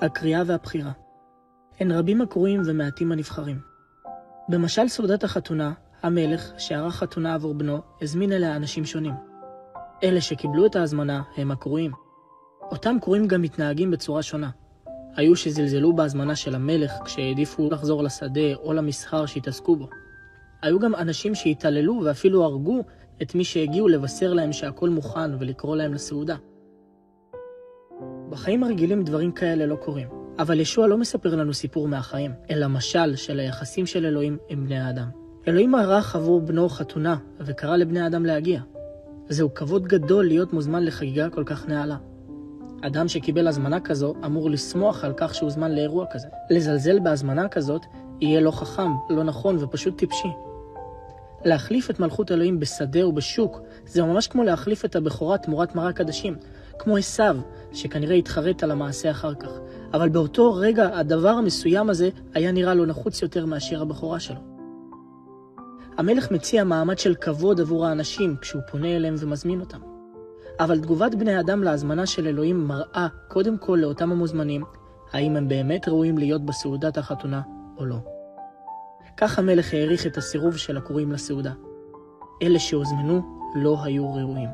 הקריאה והבחירה. הן רבים הקרואים ומעטים הנבחרים. במשל סעודת החתונה, המלך, שערך חתונה עבור בנו, הזמין אליה אנשים שונים. אלה שקיבלו את ההזמנה הם הקרואים. אותם קרואים גם מתנהגים בצורה שונה. היו שזלזלו בהזמנה של המלך כשהעדיפו לחזור לשדה או למסחר שהתעסקו בו. היו גם אנשים שהתעללו ואפילו הרגו את מי שהגיעו לבשר להם שהכל מוכן ולקרוא להם לסעודה. בחיים הרגילים דברים כאלה לא קורים, אבל ישוע לא מספר לנו סיפור מהחיים, אלא משל של היחסים של אלוהים עם בני האדם. אלוהים ערך עבור בנו חתונה, וקרא לבני האדם להגיע. זהו כבוד גדול להיות מוזמן לחגיגה כל כך נעלה. אדם שקיבל הזמנה כזו אמור לשמוח על כך שהוזמן לאירוע כזה. לזלזל בהזמנה כזאת יהיה לא חכם, לא נכון ופשוט טיפשי. להחליף את מלכות אלוהים בשדה ובשוק, זה ממש כמו להחליף את הבכורה תמורת מרק עדשים. כמו עשיו, שכנראה התחרט על המעשה אחר כך. אבל באותו רגע הדבר המסוים הזה היה נראה לו נחוץ יותר מאשר הבכורה שלו. המלך מציע מעמד של כבוד עבור האנשים כשהוא פונה אליהם ומזמין אותם. אבל תגובת בני אדם להזמנה של אלוהים מראה קודם כל לאותם המוזמנים, האם הם באמת ראויים להיות בסעודת החתונה או לא. כך המלך העריך את הסירוב של הקוראים לסעודה. אלה שהוזמנו לא היו ראויים.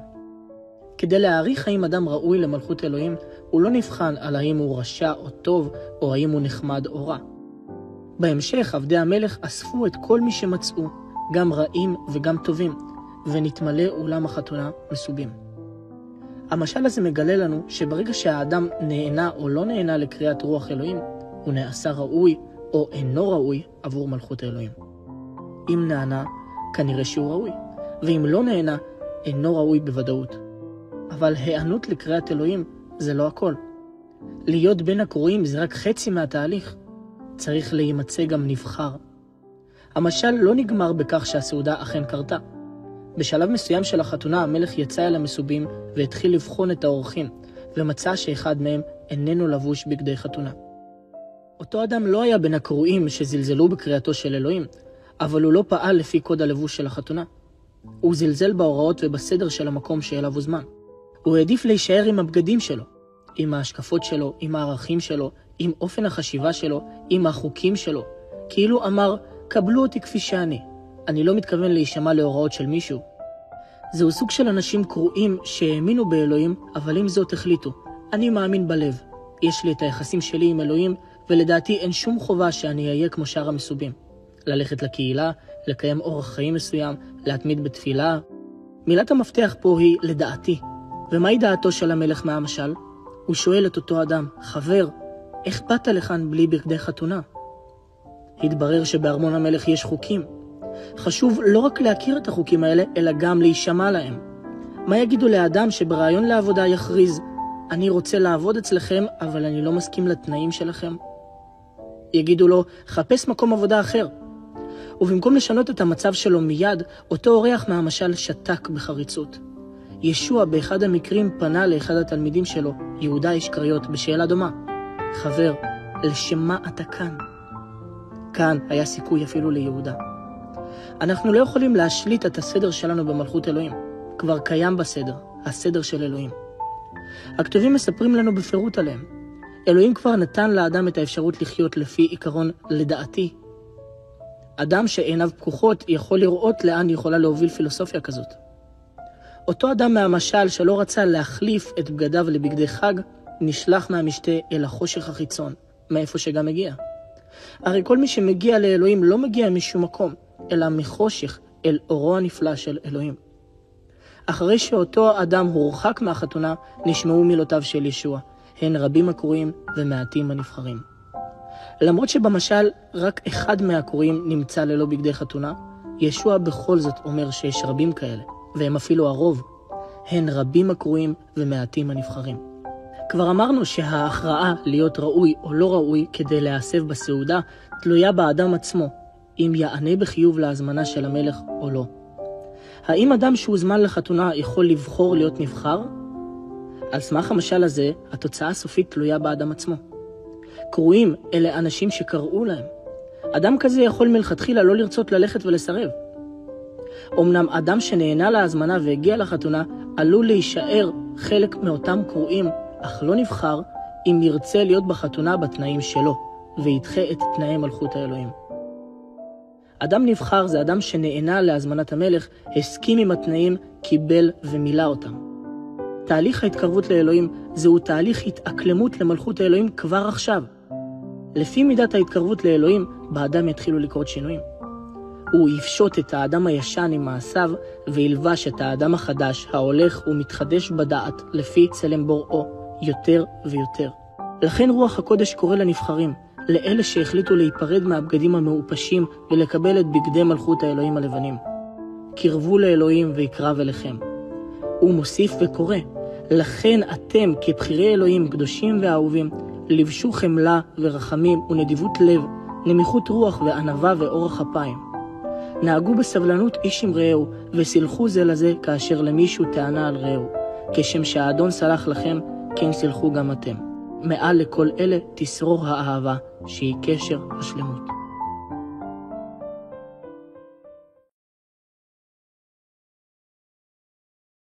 כדי להעריך האם אדם ראוי למלכות אלוהים, הוא לא נבחן על האם הוא רשע או טוב, או האם הוא נחמד או רע. בהמשך, עבדי המלך אספו את כל מי שמצאו, גם רעים וגם טובים, ונתמלא אולם החתונה מסובים. המשל הזה מגלה לנו שברגע שהאדם נהנה או לא נהנה לקריאת רוח אלוהים, הוא נעשה ראוי או אינו ראוי עבור מלכות האלוהים. אם נענה, כנראה שהוא ראוי, ואם לא נהנה, אינו ראוי בוודאות. אבל היענות לקריאת אלוהים זה לא הכל. להיות בין הקרואים זה רק חצי מהתהליך. צריך להימצא גם נבחר. המשל לא נגמר בכך שהסעודה אכן קרתה. בשלב מסוים של החתונה המלך יצא אל המסובים והתחיל לבחון את האורחים, ומצא שאחד מהם איננו לבוש בגדי חתונה. אותו אדם לא היה בין הקרואים שזלזלו בקריאתו של אלוהים, אבל הוא לא פעל לפי קוד הלבוש של החתונה. הוא זלזל בהוראות ובסדר של המקום שאליו הוזמן. הוא העדיף להישאר עם הבגדים שלו, עם ההשקפות שלו, עם הערכים שלו, עם אופן החשיבה שלו, עם החוקים שלו. כאילו אמר, קבלו אותי כפי שאני. אני לא מתכוון להישמע להוראות של מישהו. זהו סוג של אנשים קרואים שהאמינו באלוהים, אבל עם זאת החליטו, אני מאמין בלב. יש לי את היחסים שלי עם אלוהים, ולדעתי אין שום חובה שאני אהיה כמו שאר המסובים. ללכת לקהילה, לקיים אורח חיים מסוים, להתמיד בתפילה. מילת המפתח פה היא לדעתי. ומהי דעתו של המלך מהמשל? הוא שואל את אותו אדם, חבר, איך באת לכאן בלי בגדי חתונה? התברר שבארמון המלך יש חוקים. חשוב לא רק להכיר את החוקים האלה, אלא גם להישמע להם. מה יגידו לאדם שבראיון לעבודה יכריז, אני רוצה לעבוד אצלכם, אבל אני לא מסכים לתנאים שלכם? יגידו לו, חפש מקום עבודה אחר. ובמקום לשנות את המצב שלו מיד, אותו אורח מהמשל שתק בחריצות. ישוע באחד המקרים פנה לאחד התלמידים שלו, יהודה איש קריות, בשאלה דומה: חבר, לשם מה אתה כאן? כאן היה סיכוי אפילו ליהודה. אנחנו לא יכולים להשליט את הסדר שלנו במלכות אלוהים. כבר קיים בסדר, הסדר של אלוהים. הכתובים מספרים לנו בפירוט עליהם. אלוהים כבר נתן לאדם את האפשרות לחיות לפי עיקרון לדעתי. אדם שעיניו פקוחות יכול לראות לאן יכולה להוביל פילוסופיה כזאת. אותו אדם מהמשל שלא רצה להחליף את בגדיו לבגדי חג, נשלח מהמשתה אל החושך החיצון, מאיפה שגם הגיע. הרי כל מי שמגיע לאלוהים לא מגיע משום מקום, אלא מחושך אל אורו הנפלא של אלוהים. אחרי שאותו אדם הורחק מהחתונה, נשמעו מילותיו של ישוע, הן רבים הקוראים ומעטים הנבחרים. למרות שבמשל רק אחד מהקוראים נמצא ללא בגדי חתונה, ישוע בכל זאת אומר שיש רבים כאלה. והם אפילו הרוב, הן רבים הקרואים ומעטים הנבחרים. כבר אמרנו שההכרעה להיות ראוי או לא ראוי כדי להיאסף בסעודה תלויה באדם עצמו, אם יענה בחיוב להזמנה של המלך או לא. האם אדם שהוזמן לחתונה יכול לבחור להיות נבחר? על סמך המשל הזה, התוצאה הסופית תלויה באדם עצמו. קרואים אלה אנשים שקראו להם. אדם כזה יכול מלכתחילה לא לרצות ללכת ולסרב. אמנם אדם שנהנה להזמנה והגיע לחתונה עלול להישאר חלק מאותם קרואים, אך לא נבחר, אם ירצה להיות בחתונה בתנאים שלו, וידחה את תנאי מלכות האלוהים. אדם נבחר זה אדם שנענה להזמנת המלך, הסכים עם התנאים, קיבל ומילא אותם. תהליך ההתקרבות לאלוהים זהו תהליך התאקלמות למלכות האלוהים כבר עכשיו. לפי מידת ההתקרבות לאלוהים, באדם יתחילו לקרות שינויים. הוא יפשוט את האדם הישן עם מעשיו, וילבש את האדם החדש, ההולך ומתחדש בדעת, לפי צלם בוראו, יותר ויותר. לכן רוח הקודש קורא לנבחרים, לאלה שהחליטו להיפרד מהבגדים המעופשים ולקבל את בגדי מלכות האלוהים הלבנים. קרבו לאלוהים ויקרב אליכם. הוא מוסיף וקורא, לכן אתם, כבחירי אלוהים, קדושים ואהובים, לבשו חמלה ורחמים ונדיבות לב, נמיכות רוח וענווה ואורח אפיים. נהגו בסבלנות איש עם רעהו, וסילחו זה לזה כאשר למישהו טענה על רעהו. כשם שהאדון סלח לכם, כן סילחו גם אתם. מעל לכל אלה תשרור האהבה, שהיא קשר השלמות.